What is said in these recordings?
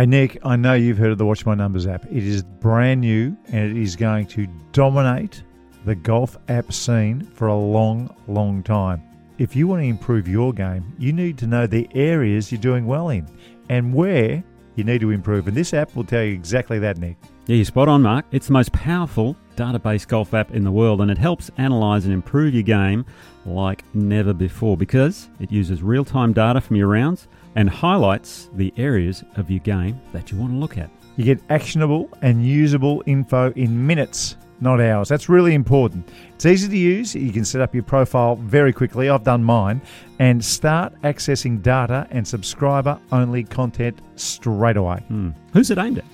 Hey, Nick, I know you've heard of the Watch My Numbers app. It is brand new and it is going to dominate the golf app scene for a long, long time. If you want to improve your game, you need to know the areas you're doing well in and where you need to improve. And this app will tell you exactly that, Nick. Yeah, you're spot on, Mark. It's the most powerful database golf app in the world, and it helps analyze and improve your game like never before because it uses real time data from your rounds and highlights the areas of your game that you want to look at. You get actionable and usable info in minutes, not hours. That's really important. It's easy to use. You can set up your profile very quickly. I've done mine and start accessing data and subscriber only content straight away. Hmm. Who's it aimed at?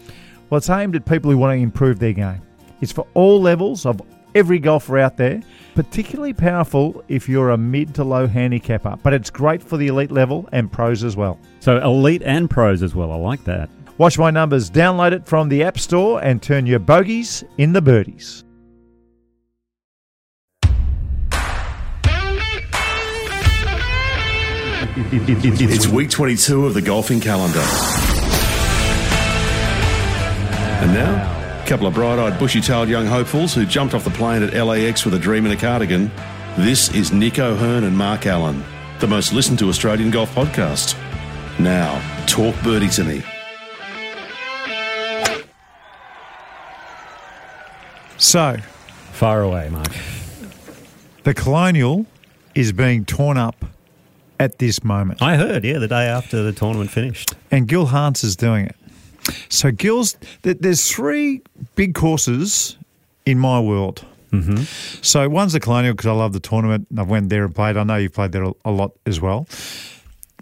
Well, it's aimed at people who want to improve their game. It's for all levels of every golfer out there, particularly powerful if you're a mid to low handicapper, but it's great for the elite level and pros as well. So, elite and pros as well. I like that. Watch my numbers, download it from the App Store and turn your bogeys in the birdies. It's week 22 of the golfing calendar. And now, a couple of bright eyed, bushy tailed young hopefuls who jumped off the plane at LAX with a dream in a cardigan. This is Nick O'Hern and Mark Allen, the most listened to Australian golf podcast. Now, talk birdie to me. So, Far away, Mark. the Colonial is being torn up at this moment. I heard, yeah, the day after the tournament finished. and Gil Hanse is doing it. So Gil's th- there's three big courses in my world. Mm-hmm. So one's the Colonial because I love the tournament. and I've went there and played. I know you've played there a, lot as well.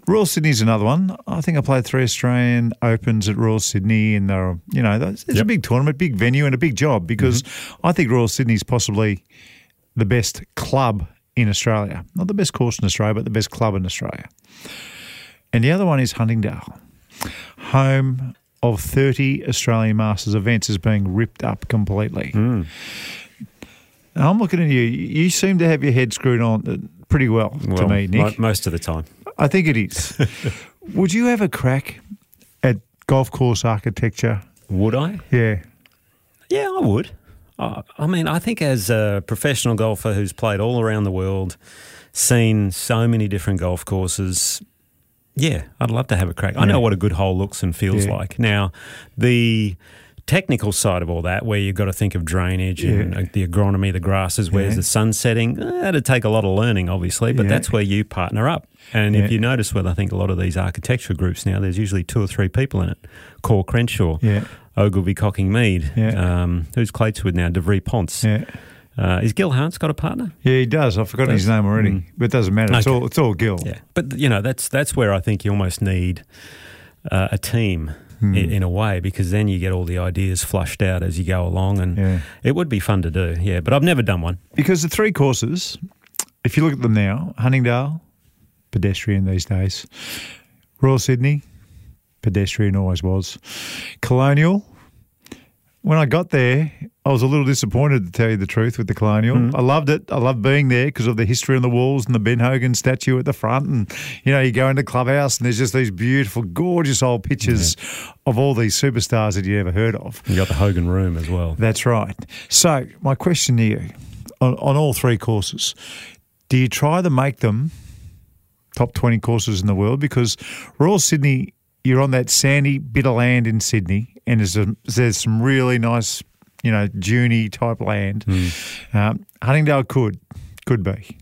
Royal Sydney's another one. I think I played three Australian Opens at Royal Sydney, and they're you know it's it's a big tournament, big venue, and a big job because I think Royal Sydney's possibly the best club in Australia. Not the best course in Australia, but the best club in Australia. And the other one is Huntingdale, home of 30 Australian Masters events, is being ripped up completely. Now, I'm looking at you. You seem to have your head screwed on uh, pretty well, to me, Nick. mo- most of the time. I think it is. Would you have a crack at golf course architecture? Would I? Yeah. Yeah, I would. I mean, I think as a professional golfer who's played all around the world, seen so many different golf courses, yeah, I'd love to have a crack. I know what a good hole looks and feels Yeah. like. Now, the technical side of all that, where you've got to think of drainage and Yeah. uh, the agronomy, the grasses, where's Yeah. the sun setting, eh, that'd take a lot of learning, obviously, but Yeah. that's where you partner up. And if you notice with, I think, a lot of these architecture groups now, there's usually two or three people in it. Coore Crenshaw, Yeah. Ogilvy Cocking Mead. Yeah. Um, who's Clates with now? DeVries Pont. Uh, is Gil Hanse's got a partner? Yeah, he does. I've forgotten his name already, Mm. but it doesn't matter. It's all it's all Gil. Yeah. But, you know, that's that's where I think you almost need uh, a team Hmm. in, in a way because then you get all the ideas flushed out as you go along and Yeah. it would be fun to do. Yeah. But I've never done one. Because the three courses, if you look at them now, Huntingdale, pedestrian these days. Royal Sydney, pedestrian always was. Colonial, when I got there, I was a little disappointed to tell you the truth with the Colonial. Hmm. I loved it. I loved being there because of the history on the walls and the Ben Hogan statue at the front. And, you know, you go into clubhouse and there's just these beautiful, gorgeous old pictures of all these superstars that you never heard of. You got the Hogan Room as well. That's right. So, my question to you on, on all three courses do you try to make them top 20 courses in the world? Because Royal Sydney, you're on that sandy bit of land in Sydney, and there's, a, there's some really nice, you know, duney type land. Um, Huntingdale could, could be.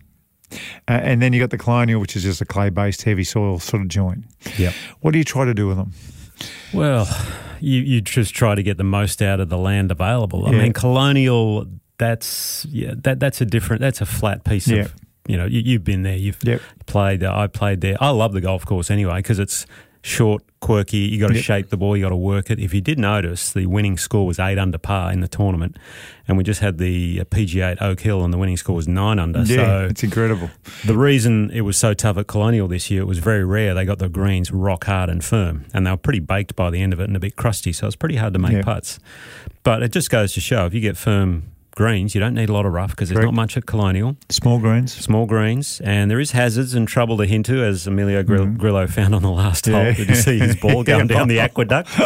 Uh, and then you got the Colonial, which is just a clay based heavy soil sort of joint. Yep. What do you try to do with them? Well, you, you just try to get the most out of the land available. I Yeah. mean, colonial. That's yeah. That that's a different. That's a flat piece Yeah. of you know, you, you've been there. You've Yep. played. I played there. I love the golf course anyway because it's short, quirky. You got to Yep. shape the ball. You got to work it. If you did notice, the winning score was eight under par in the tournament, and we just had the uh, PGA at Oak Hill, and the winning score was nine under. Yeah, so it's incredible. the reason it was so tough at Colonial this year, it was very rare. They got the greens rock hard and firm, and they were pretty baked by the end of it and a bit crusty, so it's pretty hard to make Yeah. putts. But it just goes to show if you get firm greens, you don't need a lot of rough because there's Correct. not much at Colonial. Small greens. Small greens, and there is hazards and trouble to hint to, as Emilio Grill- Grillo found on the last hole. Mm-hmm. Did you see his ball going down the aqueduct?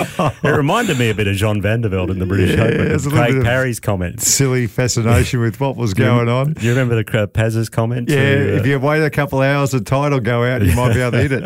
It reminded me a bit of John Van de Velde in the British Yeah, Open. it's a little Craig Parry's comment. Silly fascination with what was going on. Do you remember the Cra- Paz's comment? Yeah, to, uh, if you wait a couple of hours, the tide will go out. And you might be able to hit it.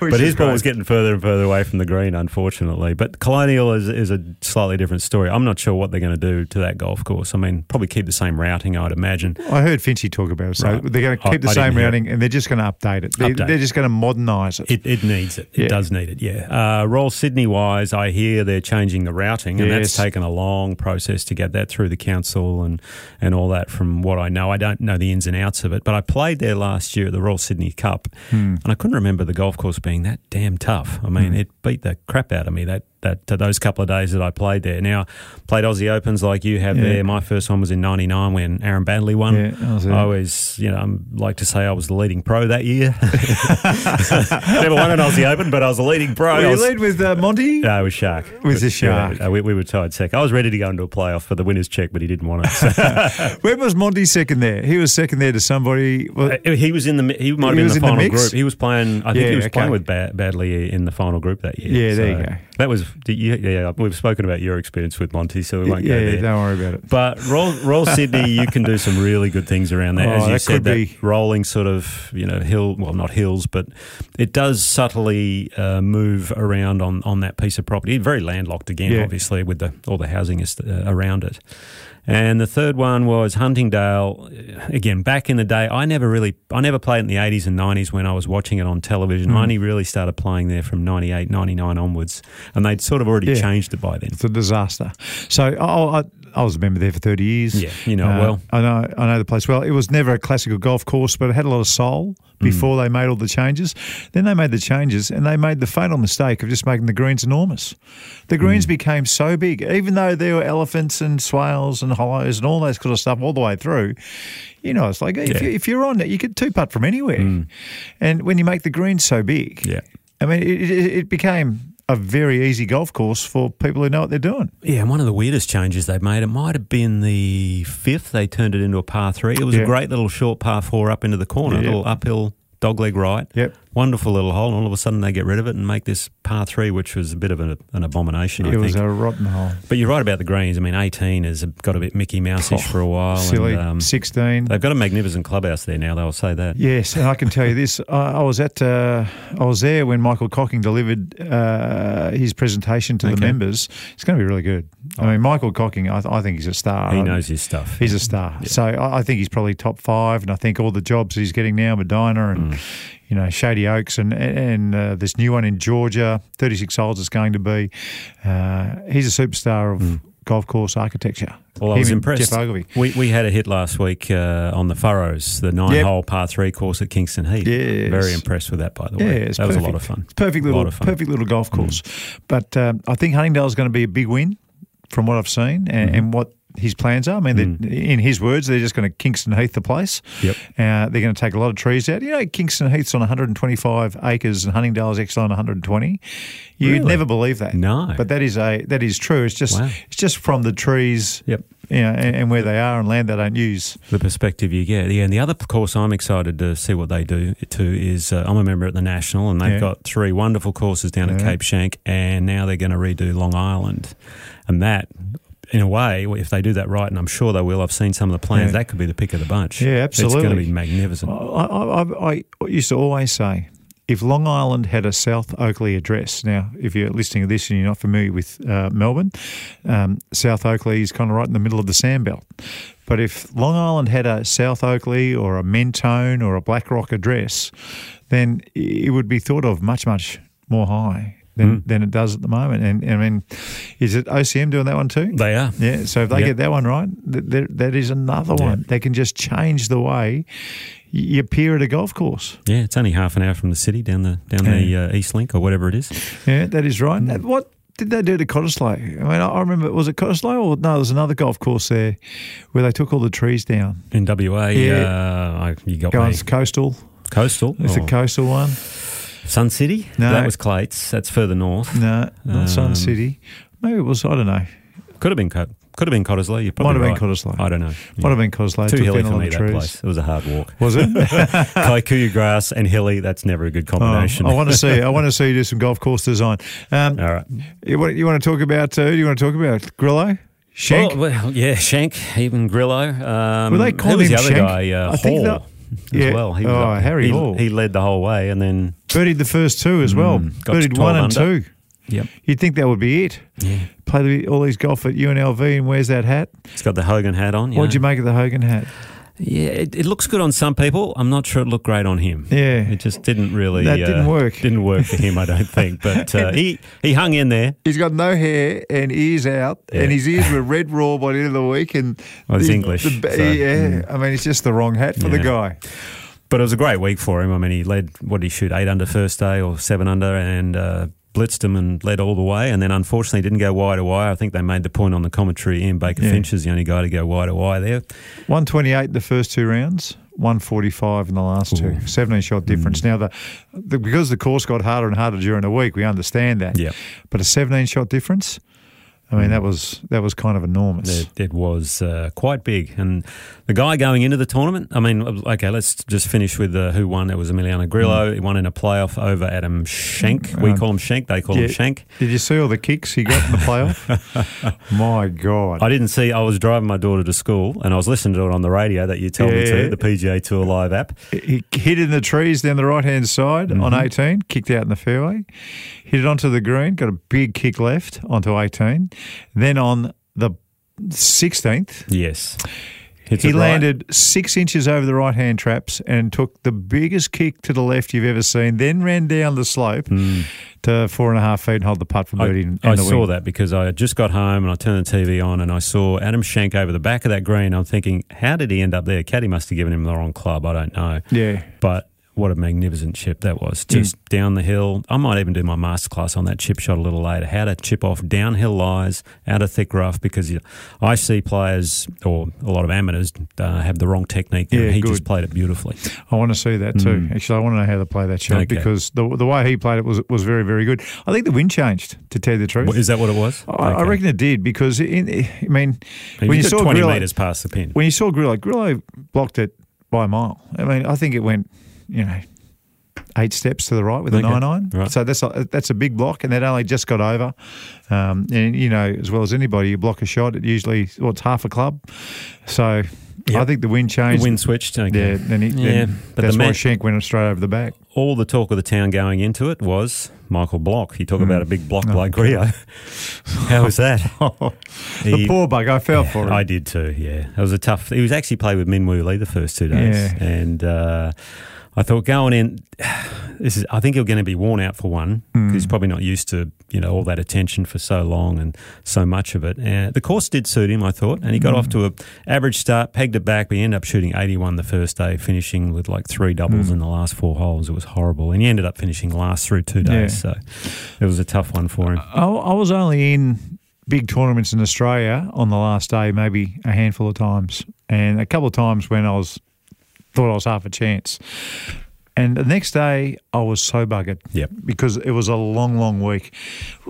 But his ball was getting further and further away from the green, unfortunately. But Colonial is, is a slightly different story. I'm not sure what they're going to do to that golf course. I mean, probably keep the same routing, I'd imagine. I heard Finchy talk about it. So Right. they're going to I- keep the I same routing and they're just going to update it. They, Update. They're just going to modernise it. It, it needs it. It Yeah. does need it, yeah. Uh, Royal Sydney wise, I hear they're changing the routing, and that's taken a long process to get that through the council and, and all that from what I know. I don't know the ins and outs of it, but I played there last year at the Royal Sydney Cup, Hmm. and I couldn't remember the golf course being that damn tough. I mean, it beat the crap out of me that. That those couple of days that I played there. Now, played Aussie Opens like you have Yeah. there. My first one was in '99 when Aaron Baddeley won. Yeah, I was. I always, you know, I'm like to say I was the leading pro that year. Never won an Aussie Open, but I was the leading pro. I you was- lead with uh, Monty? no, it was Shark. With the Shark. Yeah, we, we were tied second. I was ready to go into a playoff for the winner's check, but he didn't want it. So- When was Monty second there? He was second there to somebody. Well, Uh, he was in the. He might have been in the in the final group. He was playing. I think he was okay. playing with ba- Baddeley in the final group that year. Yeah, there you go. That was. Yeah, we've spoken about your experience with Monty, so we won't yeah, go there. Yeah, don't worry about it. But Royal, Royal Sydney, you can do some really good things around there. As Oh, you that said, could that be- rolling sort of, you know, hill, well, not hills, but it does subtly uh, move around on, on that piece of property. Very landlocked again, Yeah. obviously, with the all the housing is, uh, around it. And the third one was Huntingdale. Again, back in the day, I never really, I never played in the 80s and 90s when I was watching it on television. Mm. I only really started playing there from 98, 99 onwards. And they'd sort of already Yeah. changed it by then. It's a disaster. So I, I, I was a member there for 30 years. Yeah, you know it Uh, well. I know, I know the place well. It was never a classical golf course, but it had a lot of soul Mm. before they made all the changes. Then they made the changes and they made the fatal mistake of just making the greens enormous. The Mm. greens became so big, even though there were elephants and swales and hollows and all those kind of stuff all the way through. You know, it's like if, Yeah. Mm. you, if you're on it, you could two putt from anywhere. And when you make the greens so big, Yeah. I mean, it, it, it became a very easy golf course for people who know what they're doing. Yeah, and one of the weirdest changes they've made, it might have been the fifth. They turned it into a par three. It was Yeah. a great little short par four up into the corner, Yeah. a little uphill dogleg right. Yep. Wonderful little hole, and all of a sudden they get rid of it and make this par three, which was a bit of an, an abomination, I It was think. a rotten hole. but you're right about the greens. I mean, 18 has got a bit Mickey Mouse-ish for a while. Silly. And, um, 16. they've got a magnificent clubhouse there now, they'll say that. Yes, and I can tell you this. I, I was at, uh, I was there when Michael Cocking delivered uh, his presentation to the members. It's going to be really good. I mean, Michael Cocking, I, I think he's a star. He knows his stuff. He's a star. So I, I think he's probably top five, and I think all the jobs he's getting now, Medina and you know Shady Oaks, and and uh, this new one in Georgia, thirty six holes is going to be. Uh, he's a superstar of golf course architecture. Well, I was impressed. Geoff Ogilvy. We, we had a hit last week uh, on the Furrows, the nine Yep. hole par three course at Kingston Heath. Yes. Very impressed with that, by the way. it's that was a perfect. lot of fun. It's perfect little, lot of fun. Mm. perfect little golf course. But um, I think Huntingdale is going to be a big win from what I've seen and, Mm-hmm. and what his plans are. I mean, Mm. in his words, they're just going to Kingston Heath the place. Yep. Uh, they're going to take a lot of trees out. You know, Kingston Heath's on 125 acres and Huntingdale's actually on 120. You'd Really? never believe that. No. but that is a that is true. It's just Wow. it's just from the trees. Yep. You know, and, and where they are and land they don't use. The perspective you get. Yeah, and the other course I'm excited to see what they do too is uh, I'm a member at the National and they've Yeah. got three wonderful courses down at Cape Schanck and now they're going to redo Long Island. And that, in a way, if they do that right, and I'm sure they will, I've seen some of the plans, Yeah. that could be the pick of the bunch. Yeah, absolutely. It's going to be magnificent. I, I, I, I used to always say, if Long Island had a South Oakleigh address, now if you're listening to this and you're not familiar with uh, Melbourne, um, South Oakleigh is kind of right in the middle of the sandbelt. But if Long Island had a South Oakleigh or a Mentone or a Black Rock address, then it would be thought of much, much more high. Than, Mm. than it does at the moment. And, I mean, is it OCM doing that one too? They are. Yeah, so if they Yeah. get that one right, th- th- that is another Yeah. one. They can just change the way you appear at a golf course. Yeah, it's only half an hour from the city down the down the uh, East Link or whatever it is. Yeah, that is right. Mm. What did they do to Cottesloe? I mean, I remember, was it Cottesloe or no, There's another golf course there where they took all the trees down. In WA, Yeah. uh, you got Going me. coastal. Coastal. It's Oh. a coastal one. Sun City? No. That was Clates. That's further north. No, not Sun Um, City. Maybe it was, I don't know. Could have been Co- could have been Cottesloe. You're probably Might have right. been Cottesloe. I don't know. Might have been Cottesloe. Too took hilly for me, that trees. place. It was a hard walk. Was it? Kikuyu grass and hilly, that's never a good Oh, combination. I want to see. I want to see you do some golf course design. Um, All right. you, want, you want to talk about? Uh, who do you want to talk about? Grillo, Shank. Well, well, yeah, Shank, even Grillo. Um, Were they calling was the other Shank? guy? Uh, I think that- as yeah. well. He Oh, up. Harry he, Hall. He led the whole way, and then birdied the first two as well. Mm, got birdied one and under. two. yep, You'd think that would be it. yeah, Play all these golf at UNLV and wears that hat. he's got the Hogan hat on. What'd you make of the Hogan hat? Yeah, it, it looks good on some people. I'm not sure it looked great on him. Yeah. It just didn't really. That didn't uh, work. Didn't work for him, I don't think. But uh, he he hung in there. He's got no hair and ears out, Yeah. and his ears were red raw by the end of the week. And Well, he's the- English, the- so, mm. yeah, I mean, it's just the wrong hat for the guy. But it was a great week for him. I mean, he led, what did he shoot, eight under first day or seven under, and uh, blitzed him and led all the way. And then unfortunately didn't go wide to wire. I think they made the point on the commentary. Ian Baker Yeah. Finch is the only guy to go wide to wire there. 128 the first two rounds, 145 in the last two. 17 shot difference. Mm. Now, the, the because the course got harder and harder during the week, we understand that. Yep. But a 17 shot difference, I mean, that was that was kind of enormous. It, it was uh, quite big. And the guy going into the tournament, I mean, okay, let's just finish with uh, who won. It was Emiliano Grillo. He won in a playoff over Adam Schenk. We Um, call him Schenk, they call yeah. him Schenk. Did you see all the kicks he got in the playoff? My God. I didn't see. I was driving my daughter to school, and I was listening to it on the radio that you told me Yeah. to, the PGA Tour live app. He hit in the trees down the right hand side Mm-hmm. on 18, kicked out in the fairway, hit it onto the green, got a big kick left onto 18. Then on the 16th, Yes, Hits he it right. landed six inches over the right hand traps and took the biggest kick to the left you've ever seen, then ran down the slope hmm. to four and a half feet and hold the putt for birdie. and. I, I the saw win. that because I had just got home and I turned the TV on and I saw Adam Shank over the back of that green. I'm thinking, how did he end up there? Caddy must have given him the wrong club. I don't know. Yeah. But what a magnificent chip that was. Just down the hill. I might even do my masterclass on that chip shot a little later. How to chip off downhill lies out of thick rough because you, I see players or a lot of amateurs uh, have the wrong technique. Yeah, he good. just played it beautifully. I want to see that too. Actually, I want to know how to play that shot. Okay. because the the way he played it was was very very good. I think the wind changed. To tell you the truth, is that what it was? I, I reckon it did because in, I mean He when you was saw 20 Grillo, metres past the pin. when you saw Grillo, Grillo blocked it by a mile. I mean, I think it went you know eight steps to the right with a Okay. nine iron. Right. So that's a, that's a big block, and that only just got over. Um, and you know, as well as anybody, you block a shot, it usually well, it's half a club. So I think the wind changed. The wind switched. Okay. Yeah, then he, Yeah, then but that's the why Shank went straight over the back. all the talk of the town going into it was Michael Block. You talk Hmm. about a big block Oh, like Rio. How was that? the He- poor bug, I fell for it. I did too. Yeah, it was a tough. He was actually played with Min Woo Lee the first two days, Yeah. and uh, I thought going in, this is. I think he's going to be worn out for one. Hmm. He's probably not used to you know all that attention for so long and so much of it. And the course did suit him, I thought, and he got off to a average start, pegged it back. But he ended up shooting eighty one the first day, finishing with like three doubles Hmm. in the last four holes. It was horrible, and he ended up finishing last through two days. So it was a tough one for him. I, I was only in big tournaments in Australia on the last day, maybe a handful of times, and a couple of times when I was thought I was half a chance. And the next day, I was so buggered. Yep. Because it was a long, long week.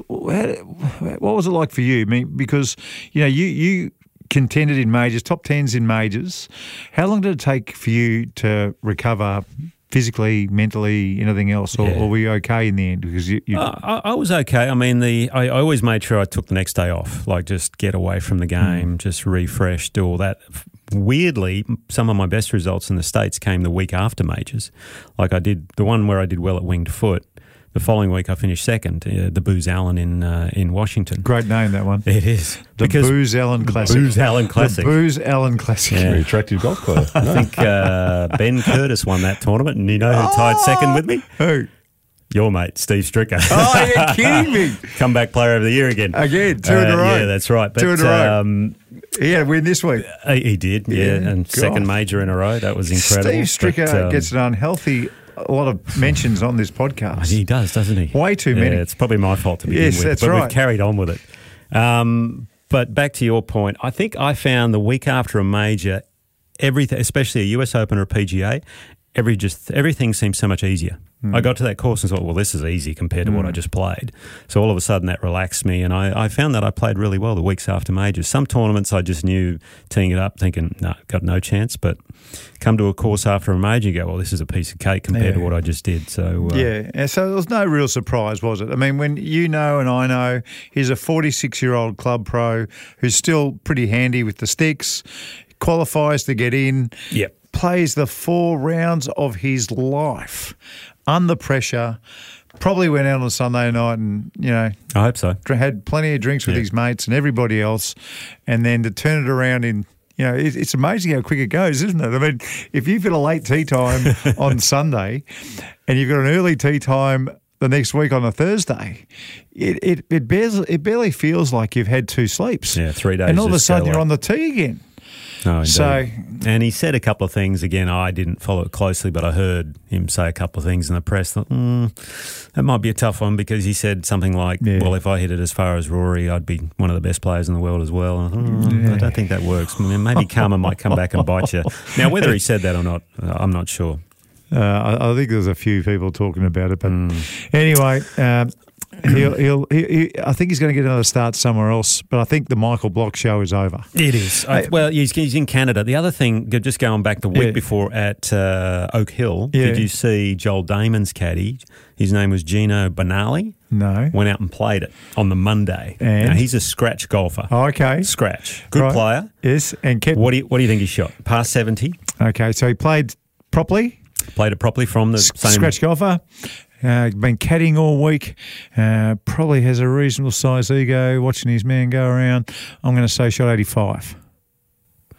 What was it like for you? I mean, because you know you you contended in majors, top tens in majors. How long did it take for you to recover? Physically, mentally, anything else, or, Yeah. or were you okay in the end? Because you, you Uh, I, I was okay. I mean, the I, I always made sure I took the next day off, like just get away from the game, just refresh, do all that. Weirdly, some of my best results in the states came the week after majors. Like I did the one where I did well at Winged Foot. The following week, I finished second, uh, the Booz Allen in uh, in Washington. Great name, that one. It is The Booz Allen Classic. Booz Allen Classic. The Booz Allen Classic. Yeah. Very attractive golf player. I think uh, Ben Curtis won that tournament, and you know who tied second with me? Who? Your mate, Steve Stricker. Oh, you're kidding me. Comeback player of the year again. Again, two in a Uh, row. Yeah, that's right. But, Two in a row. Um, He had a win this week. he, he did, yeah, Yeah, and God. second major in a row. That was incredible. Steve Stricker But, um, gets an unhealthy a lot of mentions on this podcast. He does, doesn't he? Way too many. Yeah, it's probably my fault to begin Yes, with, that's but right. we've carried on with it. Um, but back to your point, I think I found the week after a major, everything, especially a US Open or a PGA, every just everything seems so much easier. Hmm. I got to that course and thought, well, this is easy compared to what I just played. So all of a sudden that relaxed me, and I, I found that I played really well the weeks after majors. Some tournaments I just knew teeing it up, thinking, no, got no chance. But come to a course after a major, you go, well, this is a piece of cake compared to what I just did. So uh, Yeah, and so there was no real surprise, was it? I mean, when you know and I know he's a 46 year old club pro who's still pretty handy with the sticks, qualifies to get in, Yep. Plays the four rounds of his life under pressure. Probably went out on a Sunday night and you know I hope so. had plenty of drinks with Yeah. his mates and everybody else, and then to turn it around in. You know, it, it's amazing how quick it goes, isn't it? I mean, if you've got a late tea time on Sunday and you've got an early tea time the next week on a Thursday, it it, it, barely, it barely feels like you've had two sleeps. Yeah, three days And all of a sudden you're on the tee again. No. So- and he said a couple of things. Again, I didn't follow it closely, but I heard him say a couple of things in the press. Thought, mm, that might be a tough one because he said something like, Yeah. "Well, if I hit it as far as Rory, I'd be one of the best players in the world as well." And I, thought, "Mm, I don't think that works. I mean, maybe karma might come back and bite you. Now, whether he said that or not, uh, I'm not sure. Uh, I, I think there's a few people talking about it, but Hmm. anyway, um, he'll, he'll, he, he, I think he's going to get another start somewhere else. But I think the Michael Block show is over. It is. I, well, he's, he's in Canada. The other thing, just going back the week Yeah. before at uh, Oak Hill, Yeah. did you see Joel Dahmen's caddy? His name was Geno Bonnalie. No. Went out and played it on the Monday. And? Now, he's a scratch golfer. Oh, okay. Scratch. Good Right. player. Yes, and kept. What do you What do you think he shot? Past seventy. Okay, so he played properly. Played it properly from the S- same. Scratch golfer. Uh, been caddying all week. Uh, probably has a reasonable size ego. Watching his man go around. I'm going to say shot 85.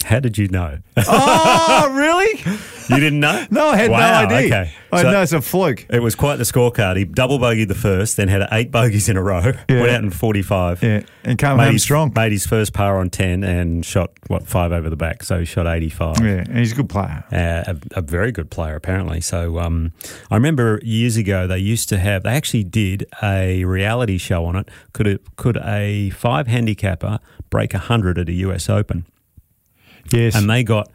How did you know? oh, really? You didn't know? No, I had Wow, no idea. Okay. I So- know it's a fluke. It was quite the scorecard. He double bogeyed the first, then had eight bogeys in a row. Yeah. Went out in forty-five. Yeah, and came Made home his, strong. Made his first par on ten and shot what five over the back. So he shot eighty-five. Yeah, and he's a good player. Uh, a, a very good player, apparently. So um, I remember years ago they used to have. They actually did a reality show on it. Could it, could a five handicapper break hundred at a US Open? Yes. And they got.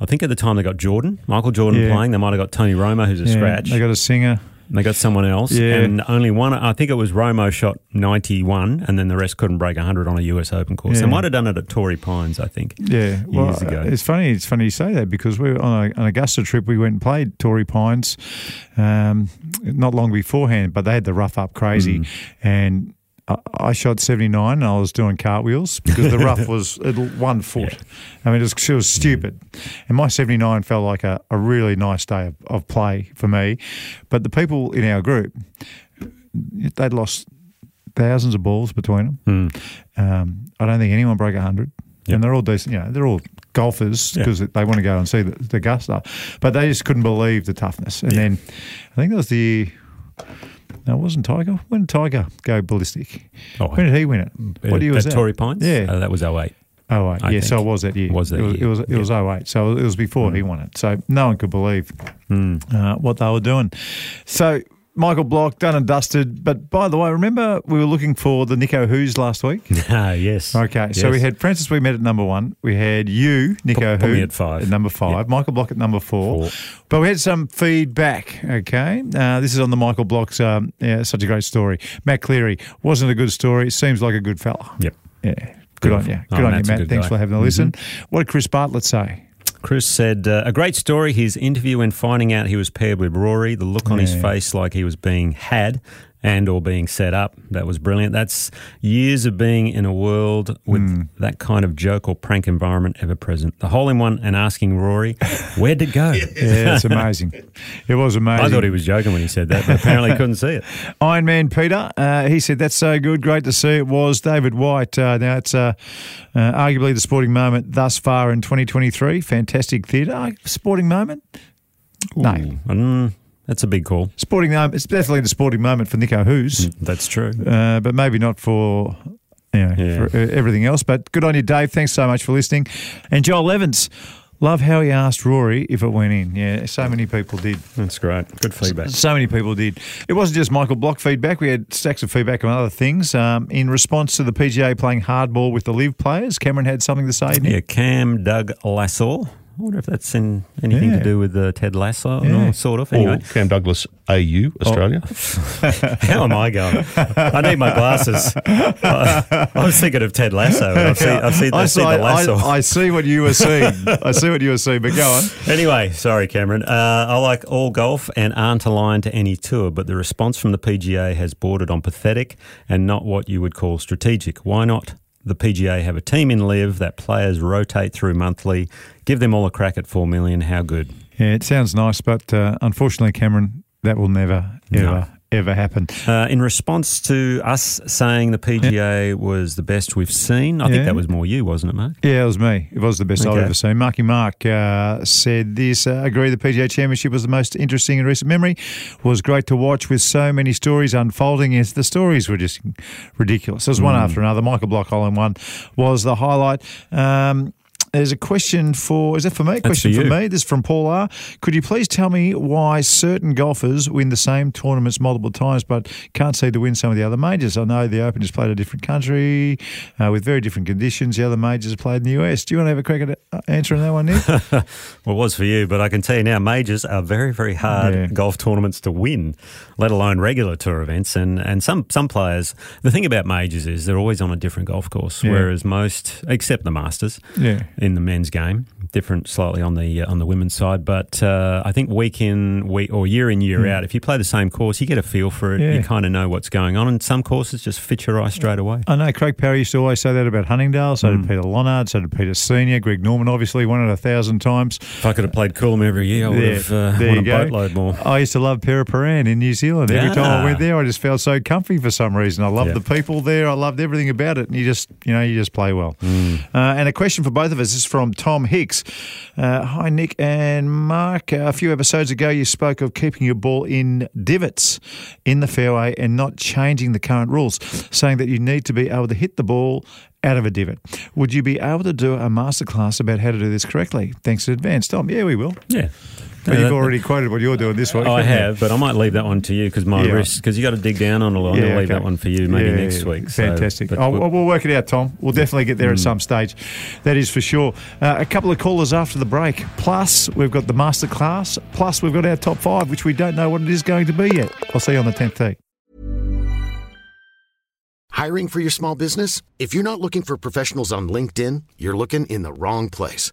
I think at the time they got Jordan, Michael Jordan Yeah. playing. They might have got Tony Romo, who's a Yeah, scratch. They got a singer. They got someone else, Yeah. and only one. I think it was Romo shot ninety one, and then the rest couldn't break hundred on a US Open course. Yeah. They might have done it at Torrey Pines, I think. Yeah, well, ago. it's funny. It's funny you say that because we were on a, an Augusta trip. We went and played Torrey Pines, um, not long beforehand, but they had the rough up crazy, Mm. and I, shot seventy nine, and I was doing cartwheels because the rough was at one foot. I mean, it was, it was stupid, and my seventy nine felt like a, a really nice day of, of play for me. But the people in our group, they'd lost thousands of balls between them. Um, I don't think anyone broke 100. Yep. And they're all decent, you know, they're all golfers Yeah. because they want to go and see the, the Augusta. But they just couldn't believe the toughness. And then I think that was the. No, it wasn't Tiger. When did Tiger go ballistic? Oh, when did he win it? What year was at that? Torrey Pines? Yeah. Uh, that was 08. Oh, eight. I yeah, so think. it was that year. Was that it was, year. It was, it was 08. So it was before he won it. So no one could believe Hmm. uh, what they were doing. So Michael Block, done and dusted. But by the way, remember we were looking for the Nick O'Who's last week? Ah, yes. Okay, so we had Francis Ouimet at number one. We had you, Nick O'Who, at five. number five. Michael Block at number four. Four. But we had some feedback. Okay, uh, this is on the Michael Block's. Um, yeah, such a great story. Matt Cleary wasn't a good story. Seems like a good fella. Yep. Yeah. Good on Beautiful. you. Oh, Good on you, Matt. Thanks guy. for having a listen. What did Chris Bartlett say? Chris said, uh, a great story. His interview when finding out he was paired with Rory, the look on his face like he was being had and or being set up. That was brilliant. That's years of being in a world with Hmm. that kind of joke or prank environment ever present. The hole in one and asking Rory, where'd it go? Yeah, it's amazing. it was amazing. I thought he was joking when he said that, but apparently couldn't see it. Iron Man Peter, uh, he said, That's so good. Great to see it was. David White, uh, now it's uh, uh, arguably the sporting moment thus far in 2023. Fantastic theatre. Uh, sporting moment? No. Mm, That's a big call. Sporting moment. It's definitely a sporting moment for Nick O'Who's, That's true. uh, but maybe not for. You know, Yeah. for uh, everything else. But good on you, Dave. Thanks so much for listening. And Joel Evans, love how he asked Rory if it went in. Yeah, so many people did. That's great. Good feedback. So many people did. It wasn't just Michael Block feedback. We had stacks of feedback on other things. Um, in response to the PGA playing hardball with the LIV players, Cameron had something to say. Yeah, Cam Doug Lasso. I wonder if that's in anything Yeah. to do with uh, Ted Lasso, Yeah. or sort of. Or Cam Douglas AU, Australia. how am I going? I need my glasses. I, I was thinking of Ted Lasso. I've seen, I've seen, I, I've seen saw- the lasso. I, I see what you were seeing. I see what you were seeing, but go on. Anyway, sorry, Cameron. Uh, I like all golf and aren't aligned to any tour, but the response from the PGA has bordered on pathetic and not what you would call strategic. Why not? The PGA have a team in LIV that players rotate through monthly. Give them all a crack at four million. How good? Yeah, it sounds nice, but uh, unfortunately, Cameron, that will never, ever, No. Ever happen. Uh, in response to us saying the PGA was the best we've seen, I Yeah. think that was more you, wasn't it, Mark? Yeah, it was me. It was the best I've ever seen. Marky Mark uh, said this. Uh, agree the PGA Championship was the most interesting in recent memory. Was great to watch with so many stories unfolding. Yes, the stories were just ridiculous. There's one after another. Michael Block Hole in one was the highlight. Um, there's a question for, is that for me? That's question for for, me. This is from Paul R. Could you please tell me why certain golfers win the same tournaments multiple times but can't seem to win some of the other majors? I know the Open is played in a different country uh, with very different conditions. The other majors are played in the US. Do you want to have a crack at uh, answering that one, Nick? Well, it was for you, but I can tell you now, majors are very, very hard Yeah. golf tournaments to win, let alone regular tour events. And, and some, some players, the thing about majors is they're always on a different golf course, Yeah. whereas most, except the Masters, yeah. In the men's game, different slightly on the uh, on the women's side. But uh, I think week in week or year in year out, if you play the same course, you get a feel for it. Hmm. Yeah. You kind of know what's going on, and some courses just fit your eye straight away. I know Craig Parry used to always say that about Huntingdale. So Mm. did Peter Lonard. So did Peter Senior. Greg Norman obviously won it a thousand times. If I could have played Coolum every year, I would There- have uh, won a go. boatload more. I used to love Paraparaumu in New Zealand. Every time I went there, I just felt so comfy for some reason. I loved Yeah. the people there. I loved everything about it. And you just, you know, you just play well. Mm. Uh, and a question for both of us is from Tom Hicks. Uh, hi, Nick and Mark. A few episodes ago, you spoke of keeping your ball in divots in the fairway and not changing the current rules, saying that you need to be able to hit the ball out of a divot. Would you be able to do a masterclass about how to do this correctly? Thanks in advance, Tom. Yeah, we will. Yeah. But Uh, you've already quoted what you're doing this week. I haven't you? but I might leave that one to you because my Yeah. wrist, because you got to dig down on a lot. I'm going to leave that one for you maybe Yeah, next week. Fantastic. but oh, we'll- well, we'll work it out, Tom. We'll definitely get there at some stage. That is for sure. Uh, a couple of callers after the break. Plus, we've got the masterclass. Plus, we've got our top five, which we don't know what it is going to be yet. I'll see you on the 10th tee. Hiring for your small business? If you're not looking for professionals on LinkedIn, you're looking in the wrong place.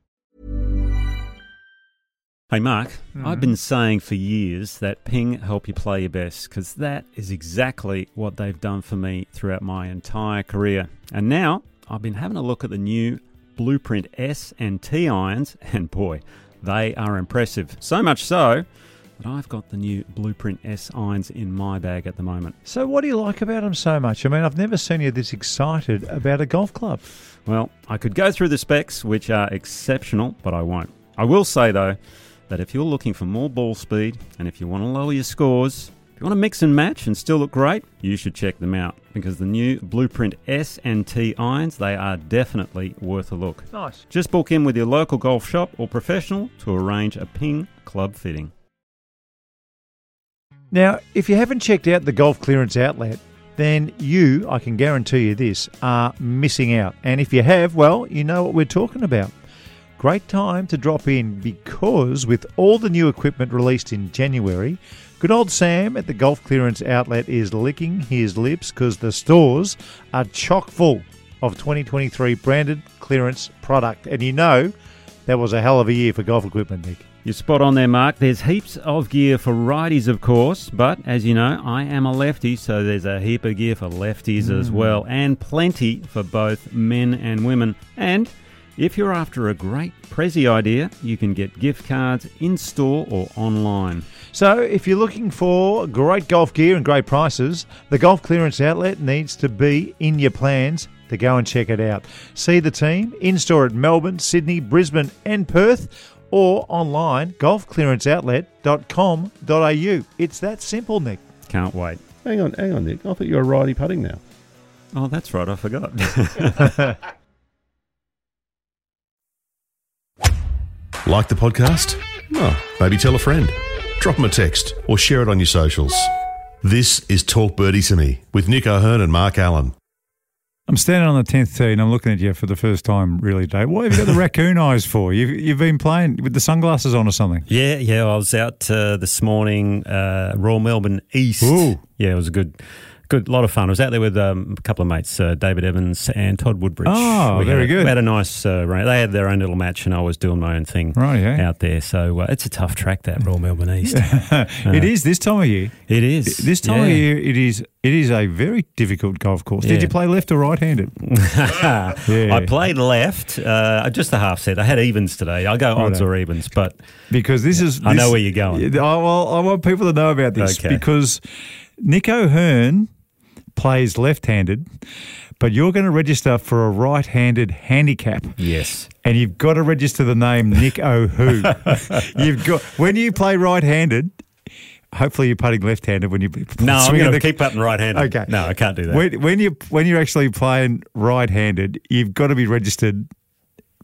Hey, Mark, Mm-hmm. I've been saying for years that Ping help you play your best because that is exactly what they've done for me throughout my entire career. And now I've been having a look at the new Blueprint S and T irons, and boy, they are impressive. So much so that I've got the new Blueprint S irons in my bag at the moment. So, what do you like about them so much? I mean, I've never seen you this excited about a golf club. Well, I could go through the specs, which are exceptional, but I won't. I will say, though, that if you're looking for more ball speed and if you want to lower your scores, if you want to mix and match and still look great, you should check them out because the new Blueprint S and T irons, they are definitely worth a look. Nice. Just book in with your local golf shop or professional to arrange a ping club fitting. Now, if you haven't checked out the Golf Clearance Outlet, then you, I can guarantee you this, are missing out. And if you have, well, you know what we're talking about. Great time to drop in because with all the new equipment released in January, good old Sam at the Golf Clearance Outlet is licking his lips because the stores are chock full of 2023 branded clearance product. And you know that was a hell of a year for golf equipment, Nick. You're spot on there, Mark. There's heaps of gear for righties, of course, but as you know, I am a lefty, so there's a heap of gear for lefties as hmm. well, and plenty for both men and women. And if you're after a great Prezi idea, you can get gift cards in store or online. So, if you're looking for great golf gear and great prices, the Golf Clearance Outlet needs to be in your plans to go and check it out. See the team in store at Melbourne, Sydney, Brisbane, and Perth, or online golfclearanceoutlet.com.au. It's that simple, Nick. Can't wait. Hang on, hang on, Nick. I thought you were righty putting now. Oh, that's right, I forgot. Like the podcast? Oh, maybe tell a friend. Drop them a text or share it on your socials. This is Talk Birdie to Me with Nick O'Hern and Mark Allen. I'm standing on the 10th tee and I'm looking at you for the first time, really, Dave. What have you got the raccoon eyes for? You've, you've been playing with the sunglasses on or something? Yeah, yeah. I was out uh, this morning, uh, Royal Melbourne East. Ooh. Yeah, it was a good, good, lot of fun. I was out there with um, a couple of mates, uh, David Evans and Todd Woodbridge. Oh, We very had, good. We had a nice uh. They had their own little match, and I was doing my own thing Right, yeah. out there. So uh, it's a tough track that Royal Melbourne East. it is this time of year. it is. This time of year, it is it is a very difficult golf course. Did you play left or right handed? Yeah. I played left, uh, just a half set. I had evens today. I go odds or evens, but Because this is. I know where you're going. I, well, I want people to know about this Okay. because Nick O'Hern plays left handed, but you're going to register for a right handed handicap. yes. And you've got to register the name Nick O'Who. you've got when you play right-handed. Hopefully, you're putting left-handed when you no I'm going to keep putting right-handed okay no I can't do that when, when, you when you're actually playing right-handed, you've got to be registered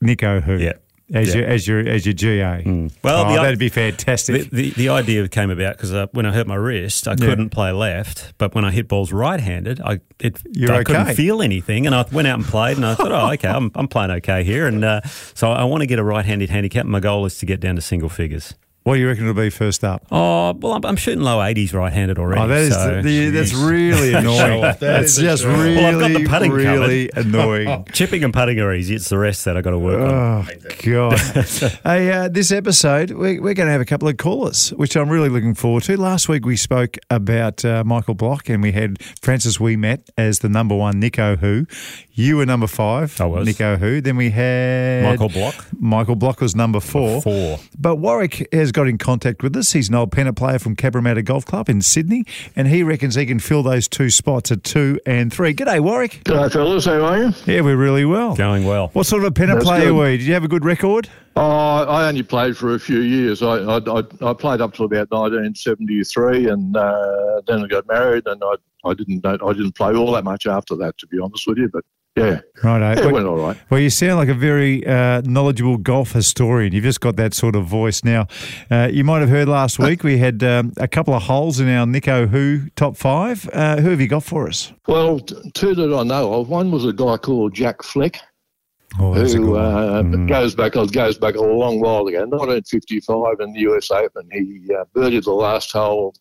Nick O'Who. Yeah. As Yeah. your as your as your GA. Well, oh, the- that'd be fantastic. the, the idea came about because uh, when I hurt my wrist, I couldn't play left. But when I hit balls right-handed, I it You're I okay. couldn't feel anything, and I went out and played, and I thought, oh, okay, I'm, I'm playing okay here, and uh, so I want to get a right-handed handicap. My goal is to get down to single figures. What do you reckon it'll be first up? Oh well, I'm, I'm shooting low 80s right-handed already. Oh, that is so- the, that's really annoying. that's just really, Well, I've got the putting really annoying. chipping and putting are easy. It's the rest that I've got to work on. Oh God! hey, uh, this episode we, we're going to have a couple of callers, which I'm really looking forward to. Last week we spoke about uh, Michael Block, and we had Francis Ouimet as the number one Nick O'Who. You were number five, I was. Nick O'Who. Then we had Michael Block? Michael Block was number four. Four. But Warwick has got in contact with us. He's an old pennant player from Cabramatta Golf Club in Sydney, and he reckons he can fill those two spots at two and three. G'day, Warwick. G'day, fellas. How are you? Yeah, we're really well. Going well. What sort of a pennant That's player good. were you? Did you have a good record? Oh, I only played for a few years. I I, I, I played up to about 1973, and uh, then I got married, and I I didn't I didn't play all that much after that, to be honest with you. But yeah, Right. it well, went all right. well, you sound like a very uh, knowledgeable golf historian. You've just got that sort of voice. Now, uh, you might have heard last week we had um, a couple of holes in our Nick O'Who top five. Uh, who have you got for us? Well, t- two that I know of. One was a guy called Jack Fleck, Oh, that's a good who uh, Mm. goes back goes back a long while ago, 1955 in the US Open. He uh, birdied the last hole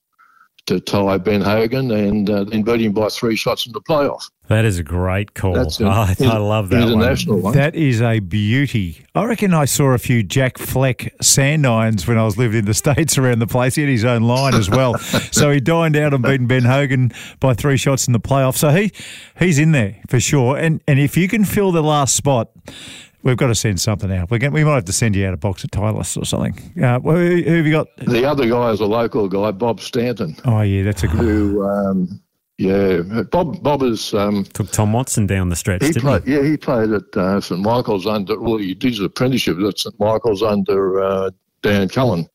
to tie Ben Hogan, and uh, then beat him by three shots in the playoff. That is a great call. That's Oh, I, I love that one. international one. That is a beauty. I reckon I saw a few Jack Fleck sand irons when I was living in the States around the place. He had his own line as well. so he dined out and beaten Ben Hogan by three shots in the playoff. So he he's in there for sure. And and if you can fill the last spot, we've got to send something out. We're going, we might have to send you out a box of Titleist or something. Uh, who, who have you got? The other guy is a local guy, Bob Stanton, Oh, yeah, that's a good who, um, yeah, Bob. Bob is um, Took Tom Watson down the stretch, he didn't played. he? Yeah, he played at uh, St Michael's under. Well, he did his apprenticeship at St Michael's under uh, Dan Cullen.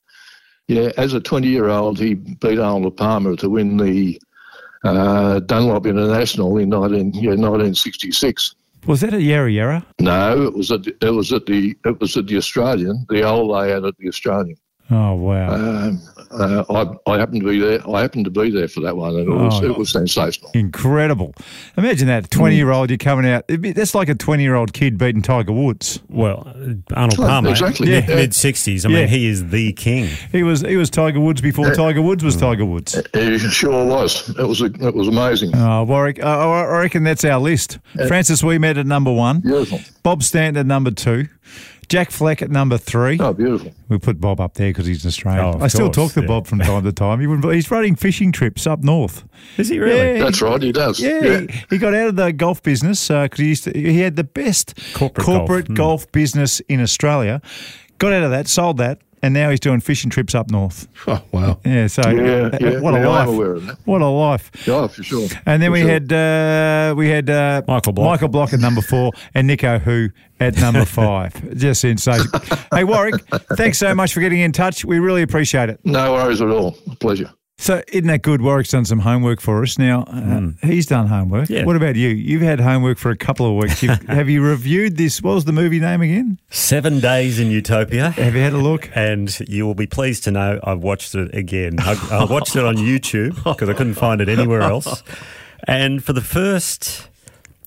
Yeah, as a twenty-year-old, he beat Arnold Palmer to win the uh, Dunlop International in 19, yeah, 1966. Was that a Yarra Yarra? No, it was at the, it was at the it was at the Australian, the old layout at the Australian. Oh, wow. Um, uh, I, I happened to be there. I happened to be there for that one, and it was Oh. it was sensational. Incredible. Imagine that. 20 year old, you're coming out. be- That's like a 20 year old kid beating Tiger Woods. Well, Arnold Well, Palmer, exactly, mid yeah. sixties. I Yeah. mean, he is the king. He was he was Tiger Woods before Tiger Woods was Tiger Woods. He sure was. It was a, it was amazing. Oh, Warwick, uh, I reckon that's our list. Francis Ouimet at number one, Beautiful. Bob Stanton at number two, Jack Fleck at number three. Oh, beautiful. We put Bob up there because he's Australian. Oh, of I still talk to yeah. Bob from time to time. He wouldn't, he's running fishing trips up north. Is he really? Yeah. That's right, he does. Yeah, He, he got out of the golf business because he used to, he had the best Corporate golf. Hmm. golf business in Australia. Got out of that, sold that, and now he's doing fishing trips up north. Oh, wow. Yeah, so Yeah, uh, yeah, what a yeah, life! I'm aware of that. What a life! Yeah, for sure. And then For we sure. had uh, we had uh, Michael Block. Michael Block at number four, and Nick O'Who at number five. Just sensational. hey Warwick, thanks so much for getting in touch. We really appreciate it. No worries at all. A pleasure. So isn't that good? Warwick's done some homework for us. Now uh, he's done homework. Yeah. What about you? You've had homework for a couple of weeks. You've, have you reviewed this? What was the movie name again? Seven Days in Utopia. Have you had a look? And you will be pleased to know I've watched it again. I, I watched it on YouTube because I couldn't find it anywhere else. And for the first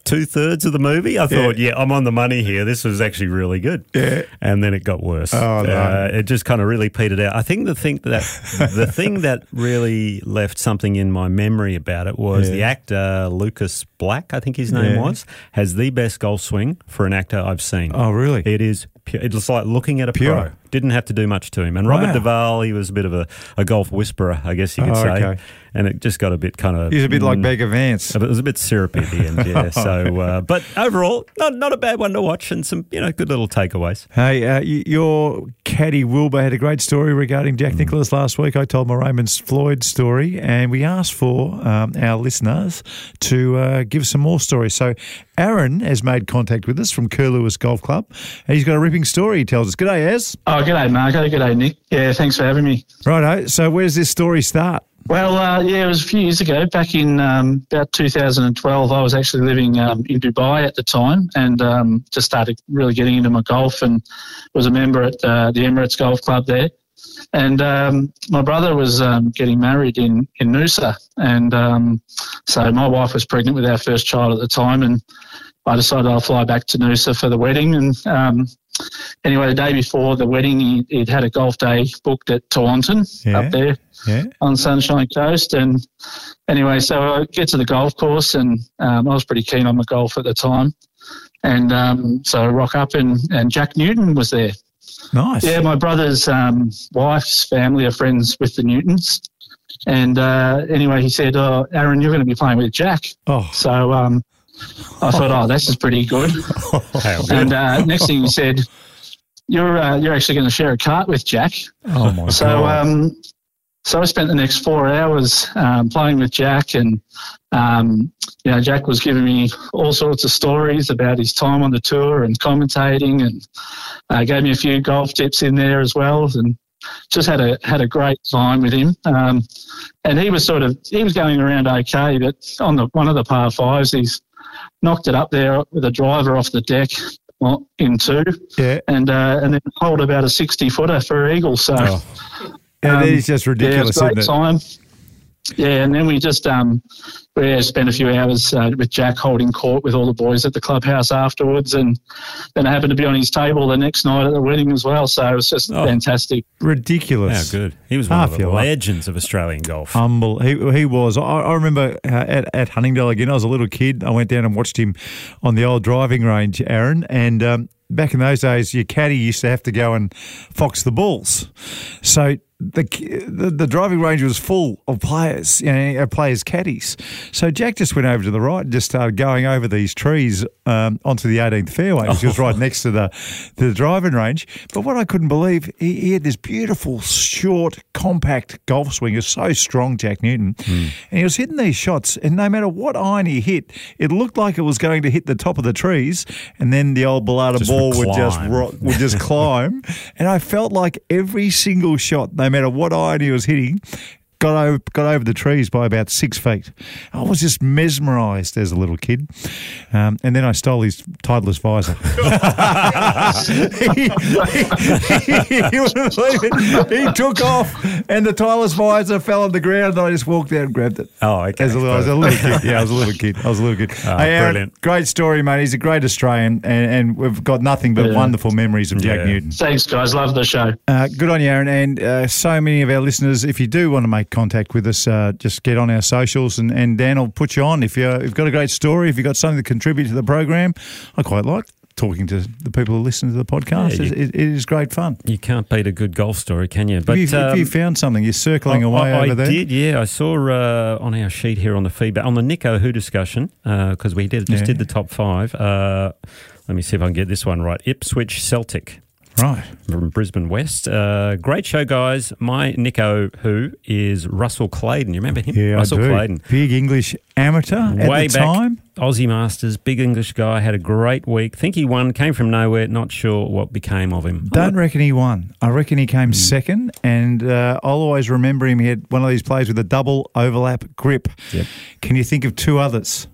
two thirds of the movie, I thought, yeah. I'm on the money here. This was actually really good. Yeah. And then it got worse. Oh, no. uh, it just kind of really petered out. I think the thing that the thing that really left something in my memory about it was Yeah. the actor Lucas Black, I think his name Yeah. was, has the best golf swing for an actor I've seen. Oh, really? It is. Pure. It's like looking at a pro. Didn't have to do much to him. And Wow. Robert Duvall, he was a bit of a, a golf whisperer, I guess you could Oh, say. okay. And it just got a bit kind of. He's a bit like Bagger Vance. It was a bit syrupy at the end, yeah. So, uh, but overall, not not a bad one to watch, and some you know good little takeaways. Hey, uh, your caddy Wilbur had a great story regarding Mm. Jack Nicklaus last week. I told my Raymond Floyd story, and we asked for um, our listeners to uh, give some more stories. So, Aaron has made contact with us from Kerr Lewis Golf Club, and he's got a ripping story. He tells us, "G'day, Az." Oh, g'day, Marco. G'day, Nick. Yeah, thanks for having me. Righto. So, where does this story start? Well, uh, yeah, it was a few years ago, back in um, about 2012. I was actually living um, in Dubai at the time and um, just started really getting into my golf and was a member at uh, the Emirates Golf Club there. And um, my brother was um, getting married in, in Noosa. And um, so my wife was pregnant with our first child at the time. And I decided I'll fly back to Noosa for the wedding. And um, anyway, the day before the wedding, he, he'd had a golf day booked at Tewantin Yeah. up there Yeah. on Sunshine Coast. And anyway, so I get to the golf course, and um, I was pretty keen on the golf at the time. And um, so I rock up, and, and Jack Newton was there. Nice. Yeah, my brother's um, wife's family are friends with the Newtons. And uh, anyway, he said, oh, Aaron, you're going to be playing with Jack. Oh, So um, I thought, oh, this is pretty good. and uh, next thing he said, you're uh, you're actually going to share a cart with Jack. oh my So, god. um, so I spent the next four hours um, playing with Jack, and um, you know, Jack was giving me all sorts of stories about his time on the tour and commentating, and uh, gave me a few golf tips in there as well, and just had a had a great time with him. Um, and he was sort of he was going around okay, but on the one of the par fives, he's knocked it up there with a driver off the deck well, in two, yeah. and uh, and then hold about a sixty footer for eagle. So. Yeah, that um, is just Yeah, it ridiculous, was a great isn't it? time. Yeah, and then we just um, we spent a few hours uh, with Jack holding court with all the boys at the clubhouse afterwards, and then I happened to be on his table the next night at the wedding as well. So it was just Oh. fantastic. Yeah, Ridiculous. good. He was one Half of the your life. legends of Australian golf. Humble. He, he was. I, I remember uh, at, at Huntingdale again, I was a little kid. I went down and watched him on the old driving range, Aaron. And um, back in those days, your caddy used to have to go and fox the balls. So the, the the driving range was full of players, you know, uh, players' caddies. So Jack just went over to the right and just started going over these trees um, onto the 18th fairway, which was right next to the the driving range. But what I couldn't believe, he, he had this beautiful, short, compact golf swing. Was so strong, Jack Newton, and he was hitting these shots. And no matter what iron he hit, it looked like it was going to hit the top of the trees, and then the old Just ball would would just would just climb. And I felt like every single shot, no matter what iron he was hitting, got over got over the trees by about six feet. I was just mesmerised as a little kid. Um, and then I stole his Titleist visor. he, he, he wouldn't believe it. He took off, and the Titleist visor fell on the ground. And I just walked out and grabbed it. Oh, okay. As a, little- I was a little kid. Yeah, I was a little kid. I was a little kid. Oh, hey, Aaron, brilliant. great story, mate. He's a great Australian, and, and we've got nothing but Yeah. wonderful memories of Jack Yeah. Newton. Thanks, guys. Love the show. Uh, good on you, Aaron. And uh, so many of our listeners, if you do want to make contact with us, uh, just get on our socials and, and Dan will put you on. If, if you've got a great story, if you've got something to contribute to the program, I quite like talking to the people who listen to the podcast. Yeah, you- it, it is great fun. You can't beat a good golf story, can you? But if, you, if you um, found something, you're circling I- away I, over I there. did, yeah. I saw uh, on our sheet here on the feedback on the Nick O'Who discussion because we did just Yeah. did the top five. Uh, let me see if I can get this one right. Ipswich Celtic Right. from Brisbane West. Uh, great show, guys. My Nick O'Who is Russell Claydon. You remember him? Yeah, Russell I do. Claydon. Big English amateur at Way the back, time. Aussie Masters, big English guy, had a great week. Think he won, came from nowhere, not sure what became of him. Don't reckon he won. I reckon he came second, and uh, I'll always remember him. He had one of these plays with a double overlap grip. Yep. Can you think of two others?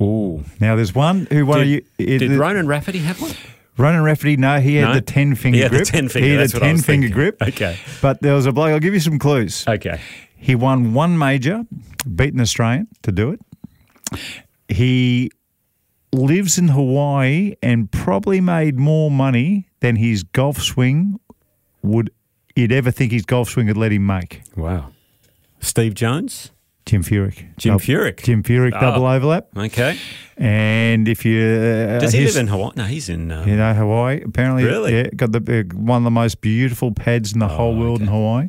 Ooh. Now, there's one who one of you. It- did Ronan Rafferty have one? Ronan Rafferty, no, he had No? the 10 finger He had the grip. 10 finger, He had that's a what I 10 was finger thinking. grip. Okay. But there was a bloke, I'll give you some clues. Okay. He won one major, beat an Australian to do it. He lives in Hawaii and probably made more money than his golf swing would you'd ever think his golf swing would let him make. Wow. Steve Jones? Jim Furyk. Jim Dou- Furyk. Jim Furyk Oh. double overlap. Okay. And if you uh, Does he his- live in Hawaii? No, he's in. Uh, You know, Hawaii apparently, Really? yeah, got the uh, one of the most beautiful pads in the whole world in Hawaii.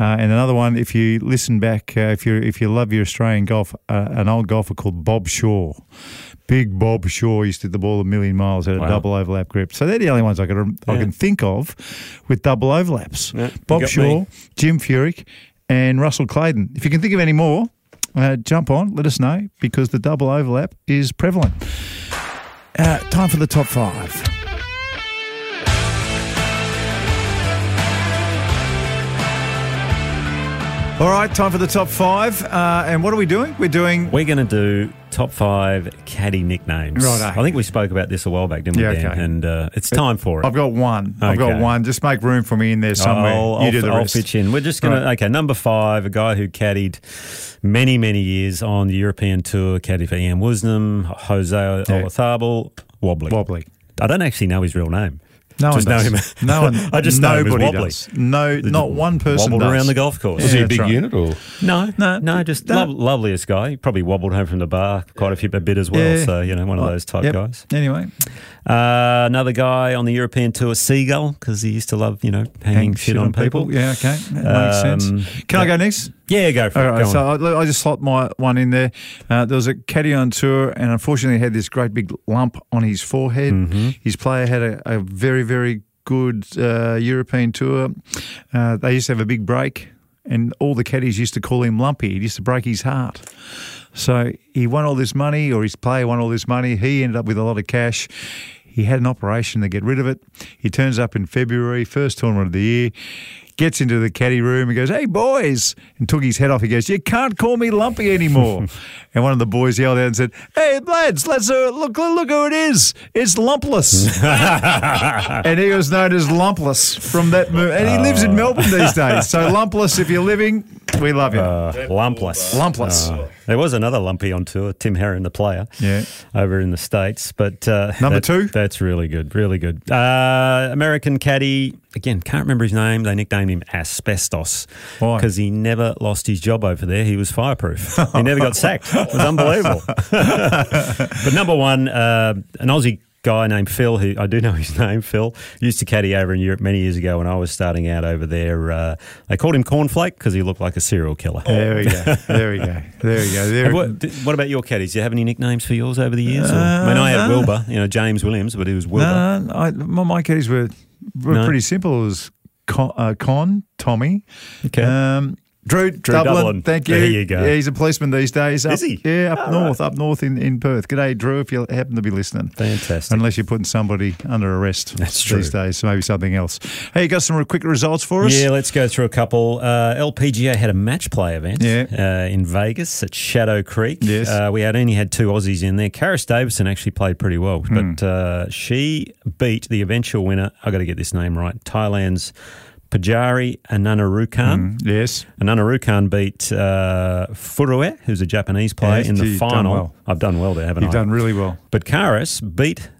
Uh, and another one, if you listen back, uh, if you if you love your Australian golf, uh, an old golfer called Bob Shaw, big Bob Shaw used to hit the ball a million miles, had a Wow. double overlap grip. So they're the only ones I can I can think of with double overlaps. Yeah, Bob Shaw, me. Jim Furyk, and Russell Claydon. If you can think of any more. Uh, jump on, let us know because the double overlap is prevalent. Uh, time for the top five. All right, time for the top five. Uh, and what are we doing? We're doing. We're going to do top five caddy nicknames. Right. I think we spoke about this a while back, didn't we, Yeah, Dan? okay. And uh, it's time for it. I've got one. I've got one. Just make room for me in there somewhere. I'll, you I'll, do the I'll rest. pitch in. We're just going Right. to, okay, number five, a guy who caddied many, many years on the European Tour, caddied for Ian Woosnam, Jose Olazabal, Wobbly. Wobbly. I don't actually know his real name. No just one know does. him. No one. I just know him as nobody Wobbly. does. No, not one person Wobbled does. around the golf course. Was he a big right. unit or? No, No, no, just no. lov- loveliest guy. He probably wobbled home from the bar quite a few a bit as well. Yeah. So you know, one of those type Yep. guys. Anyway, Uh, another guy on the European tour, Seagull, because he used to love you know hanging hang shit, on people. Yeah, okay, that makes Um, sense. Can I go next? Yeah, go for All it. right, so. I, I just slot my one in there. Uh, there was a caddy on tour, and unfortunately, he had this great big lump on his forehead. Mm-hmm. His player had a, a very, very good uh, European tour. Uh, they used to have a big break, and all the caddies used to call him Lumpy. He used to break his heart. So he won all this money, or his player won all this money. He ended up with a lot of cash. He had an operation to get rid of it. He turns up in February, first tournament of the year, gets into the caddy room and goes, Hey, boys, and took his head off. He goes, You can't call me Lumpy anymore. and one of the boys yelled out and said, Hey, lads, let's uh, look, look who it is. It's Lumpless. and he was known as Lumpless from that movie. And he lives in Melbourne these days. So, Lumpless, if you're living, we love you. Uh, lumpless. Lumpless. Uh, there was another lumpy on tour, Tim Herron, the player, Yeah. over in the states. But uh, Number that- two? that's really good, really good. Uh, American caddy again, can't remember his name. They nicknamed him Asbestos because he never lost his job over there. He was fireproof. he never got sacked. It was unbelievable. but number one, uh, an Aussie guy named Phil, who I do know his name, Phil, used to caddy over in Europe many years ago when I was starting out over there. Uh, they called him Cornflake because he looked like a serial killer. There we go. There we go. There we go. There what, what about your caddies? Do you have any nicknames for yours over the years? Or, I mean, I had Uh, no. Wilbur, you know, James Williams, but he was Wilbur. No, I, my, my caddies were, were No? pretty simple. It was Con, uh, Con Tommy. Okay. Um, Drew, Drew Dublin, Dublin. Thank you. There you go. Yeah, he's a policeman these days. Up, Is he? Yeah, up north, up north in, in Perth. G'day, Drew, if you happen to be listening. Fantastic. Unless you're putting somebody under arrest That's these true. days, so maybe something else. Hey, you got some quick results for us? Yeah, let's go through a couple. Uh, LPGA had a match play event Yeah. uh, in Vegas at Shadow Creek. Yes. Uh, we had only had two Aussies in there. Karis Davidson actually played pretty well, Hmm. but uh, she beat the eventual winner. i got to get this name right. Thailand's Pajaree Anannarukarn. Yes. Anannarukarn beat uh, Furue, who's a Japanese player, Yes, in the you've done final. well. I've done well there, haven't You've I? done really well. But Karis beat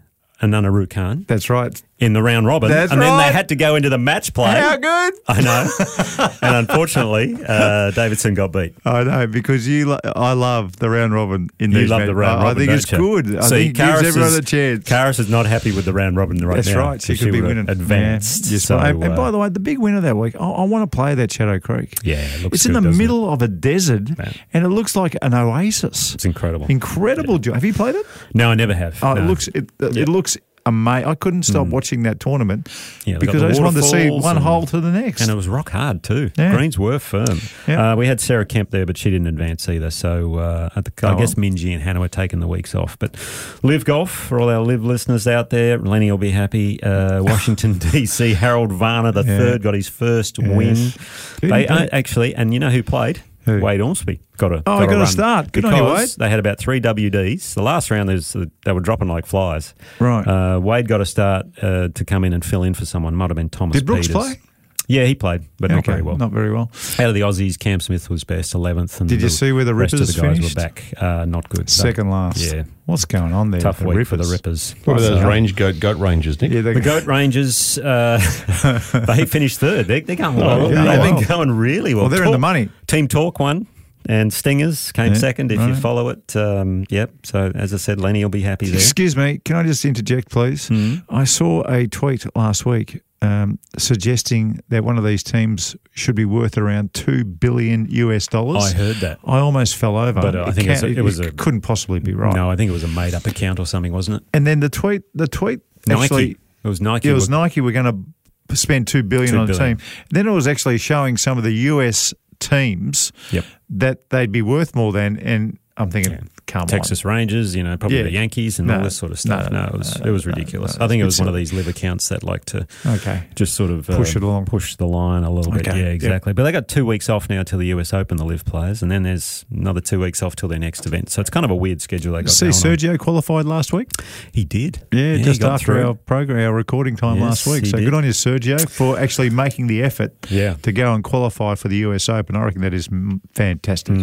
Anannarukarn That's right. In the round robin, That's and then they had to go into the match play. How good? I know, and unfortunately, uh, Davidson got beat. I know because you. Lo- I love the round robin in You these. love matches. the round I, robin. I think it's you? good. I See, think it gives everyone is- a chance. Karis is not happy with the round robin right That's now. right. She so could be winning. advanced. Yeah. Yes, so, and, and by uh, the way, the big winner that week. I, I want to play that Shadow Creek. Yeah, it looks it's in the doesn't it? middle of a desert, Yeah. and it looks like an oasis. it's incredible. Incredible. jo- Have you played it? no, I never have. Oh, no. it looks. It, it looks amazing. I couldn't stop watching that tournament Mm. Yeah, because I just wanted to see one and- hole to the next. And it was rock hard too. Yeah. Greens were firm. Yeah. Uh, we had Sarah Kemp there, but she didn't advance either. So uh, I, think, I Oh, guess Minjee and Hannah were taking the weeks off. But LIV Golf, for all our LIV listeners out there, Lenny will be happy. Uh, Washington, D.C., Harold Varner, the third, got his first win. They uh, actually, and you know who played? Who? Wade Ormsby got a Oh, got he got a run start. Good on you, Wade. They had about three WDs. The last round, there's, they were dropping like flies. Right. Uh, Wade got a start uh, to come in and fill in for someone. Might have been Thomas. Did Brooks Pieters. play? Yeah, he played, but not Okay, very well. Not very well. Out of the Aussies, Cam Smith was best, eleventh. And Did you the see where the rest of Rippers the guys finished? were back? Uh, not good. Second last. Yeah, What's going on there? tough with week for the Rippers? Rippers. What are those So- range goat goat ranges, Nick? Yeah, The Goat Rangers, uh, they finished third. They, they're going well. Oh, yeah. They've Wow. been going really well. Well, they're in the money. Team Talk won, and Stingers came Yeah, second. If you follow it, um, yep. So as I said, Lenny will be happy there. Excuse me, can I just interject, please? Hmm. I saw a tweet last week um, suggesting that one of these teams should be worth around two billion US dollars. I heard that. I almost fell over. But, uh, I think it was a- it was a- couldn't possibly be right. No, I think it was a made-up account or something, wasn't it? And then the tweet, the tweet Nike. actually, it was Nike. it was were- Nike. We're going to spend two billion on billion. a team. Then it was actually showing some of the US teams Yep. that they'd be worth more than. And I'm thinking, Yeah. Come Texas Rangers, you know, probably Yeah. the Yankees and No, all this sort of stuff. no, No, no, it was it was ridiculous. I think it was one of these LIV accounts that like to. Okay. just sort of uh, Push it along. push the line a little bit. Okay, Yeah, yeah. exactly. But they got two weeks off now till the US Open, the LIV players, and then there's another two weeks off till their next event. So it's kind of a weird schedule they got. See, going on. Sergio qualified last week. he did. Yeah, he just after through. our program, our recording time Yes, last week. So did. good on you, Sergio, for actually making the effort Yeah. to go and qualify for the US Open. I reckon that is mm, fantastic.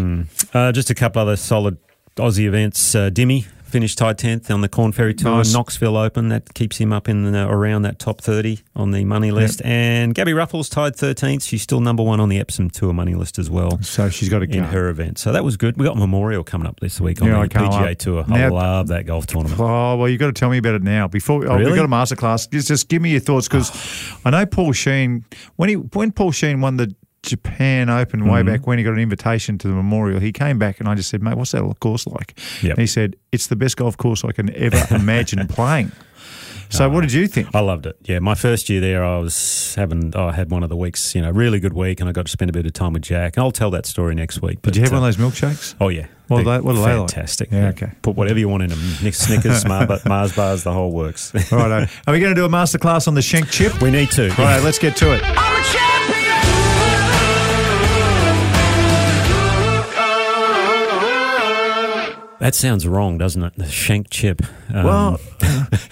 Uh, just a couple other solid Aussie events. Uh, Dimmy finished tied tenth on the Corn Ferry Tour, Nice. Knoxville Open. That keeps him up in the, around that top thirty on the money list. And Gabby Ruffels tied thirteenth. She's still number one on the Epson Tour money list as well. So she's got to go. In her event, so that was good. We got Memorial coming up this week on Yeah, the PGA. Tour. I love that golf tournament. Oh well, you've got to tell me about it now. Before oh, Really? we've got a masterclass. Just, just give me your thoughts because I know Paul Sheehan when he when Paul Sheehan won the Japan Open way Mm-hmm. back when he got an invitation to the Memorial, he came back and I just said, "Mate, what's that course like?" Yep. And he said, "It's the best golf course I can ever imagine playing." So, what did you think? I loved it. Yeah, my first year there, I was having, I had one of the weeks, you know, really good week, and I got to spend a bit of time with Jack. And I'll tell that story next week. But, Did you have one of those milkshakes? Oh yeah. What are They're what are they like? Fantastic. Yeah, okay. Put whatever you want in them. Nick Snickers, Mars, Mars bars, the whole works. All right, are we going to do a masterclass on the Shank chip? we need to. All right, let's get to it. That sounds wrong, doesn't it? The shank chip. Um, Well,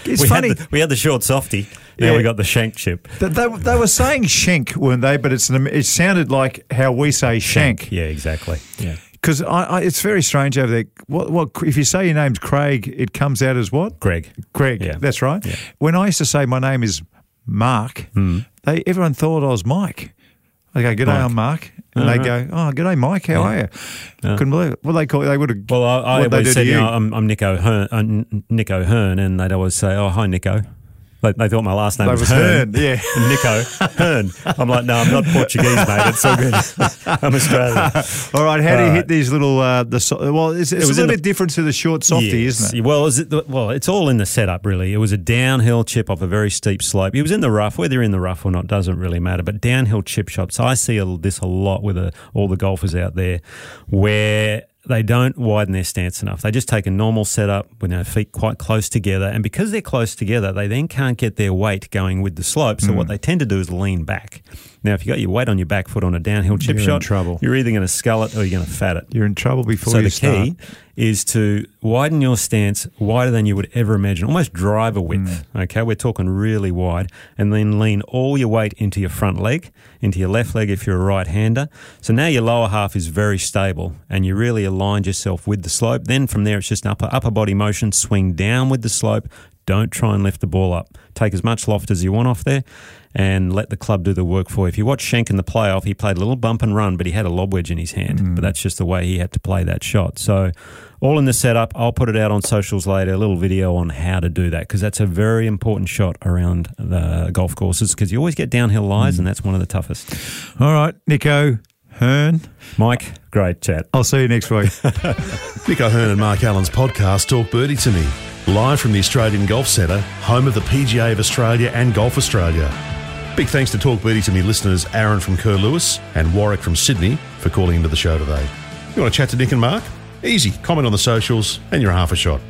it's we funny. Had the, we had the short softy. Now Yeah. we got the shank chip. They, they, they were saying shank, weren't they? But it's an, it sounded like how we say shank. Yeah, exactly. Yeah. Because I, I, it's very strange over there. What, what if you say your name's Craig, it comes out as what? Greg. Greg. Yeah. That's right. Yeah. When I used to say my name is Mark, they everyone thought I was Mike. I go, "G'day, Mike. I'm Mark," and they go, "Oh, good day, Mike. How are you?" Couldn't believe it. What they call they would have. Well, I, I What'd they always do said, to you you? know, I'm, I'm Nick O'Hern, uh, N- Nick O'Hern, and they'd always say, "Oh, hi, Nico." They, they thought my last name was, was Hearn. Hearn, yeah. Nico Hearn. I'm like, no, I'm not Portuguese, mate. It's all good. I'm Australian. All right, how do you All hit these little? Uh, the so- well, it's, it's was a little the- bit different to the short softy, Yes. isn't it? Well, is it the, well, it's all in the setup, really. It was a downhill chip off a very steep slope. It was in the rough. Whether you're in the rough or not doesn't really matter. But downhill chip shots, I see a, this a lot with a, all the golfers out there, where they don't widen their stance enough. They just take a normal setup with their feet quite close together, and because they're close together, they then can't get their weight going with the slope. So Hmm. what they tend to do is lean back. Now, if you got your weight on your back foot on a downhill chip You're in shot, trouble. you're either going to scull it or you're going to fat it. You're in trouble before you start. So you the start. key is to widen your stance wider than you would ever imagine, almost driver width. Mm. Okay, we're talking really wide, and then lean all your weight into your front leg, into your left leg if you're a right-hander. So now your lower half is very stable, and you really aligned yourself with the slope. Then from there, it's just upper upper body motion, swing down with the slope. Don't try and lift the ball up. Take as much loft as you want off there and let the club do the work for you. If you watch Schenk in the playoff, he played a little bump and run, but he had a lob wedge in his hand. Mm. But that's just the way he had to play that shot. So, all in the setup. I'll put it out on socials later, a little video on how to do that because that's a very important shot around the golf courses because you always get downhill lies, mm. and that's one of the toughest. All right, Nick O'Hern. Mike, great chat. I'll see you next week. Nick O'Hern and Mark Allen's podcast Talk Birdie to Me, live from the Australian Golf Centre, home of the PGA of Australia and Golf Australia. Big thanks to Talk Birdie to Me listeners Aaron from Kerr Lewis and Warwick from Sydney for calling into the show today. You want to chat to Nick and Mark? Easy. Comment on the socials and you're half a shot.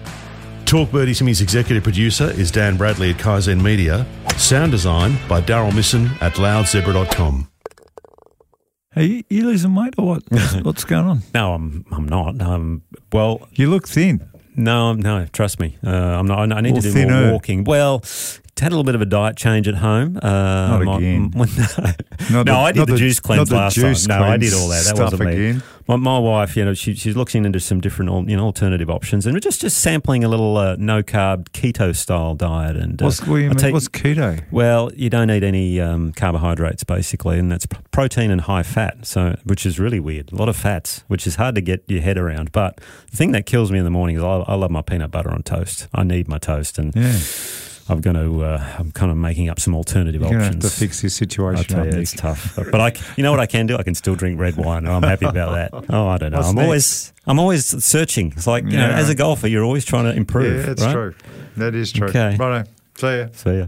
Talk Birdie to Me's executive producer is Dan Bradley at Kaizen Media. Sound design by Daryl Misson at loudzebra.com. Hey, you, you losing weight or what? What's, what's going on? No, I'm I'm not. Um, well, You look thin. no, no. Trust me, uh, I'm not. I need Or to do thinner. more walking. Well, had a little bit of a diet change at home. Uh, Not my- again. no, Not no, the- I did the, the- juice cleanse the last juice time. No, I did all that. That wasn't me. again. My, my wife, you know, she, she's looking into some different, you know, alternative options, and we're just just sampling a little uh, no carb keto style diet. And uh, What's, what mean? take- What's keto? well, you don't eat any um, carbohydrates basically, and that's protein and high fat. So, which is really weird. A lot of fats, which is hard to get your head around. But the thing that kills me in the morning is I, I love my peanut butter on toast. I need my toast, and Yeah. I'm going to. Uh, I'm kind of making up some alternative You're options. to fix this situation. I situation tell you, it's tough. But I. you know what I can do? I can still drink red wine. and I'm happy about that. Oh, I don't know. What's I'm next? always, I'm always searching. It's like you know, as a golfer, you're always trying to improve. Yeah, that's right? true. That is true. Okay. Righto. See ya. See yeah.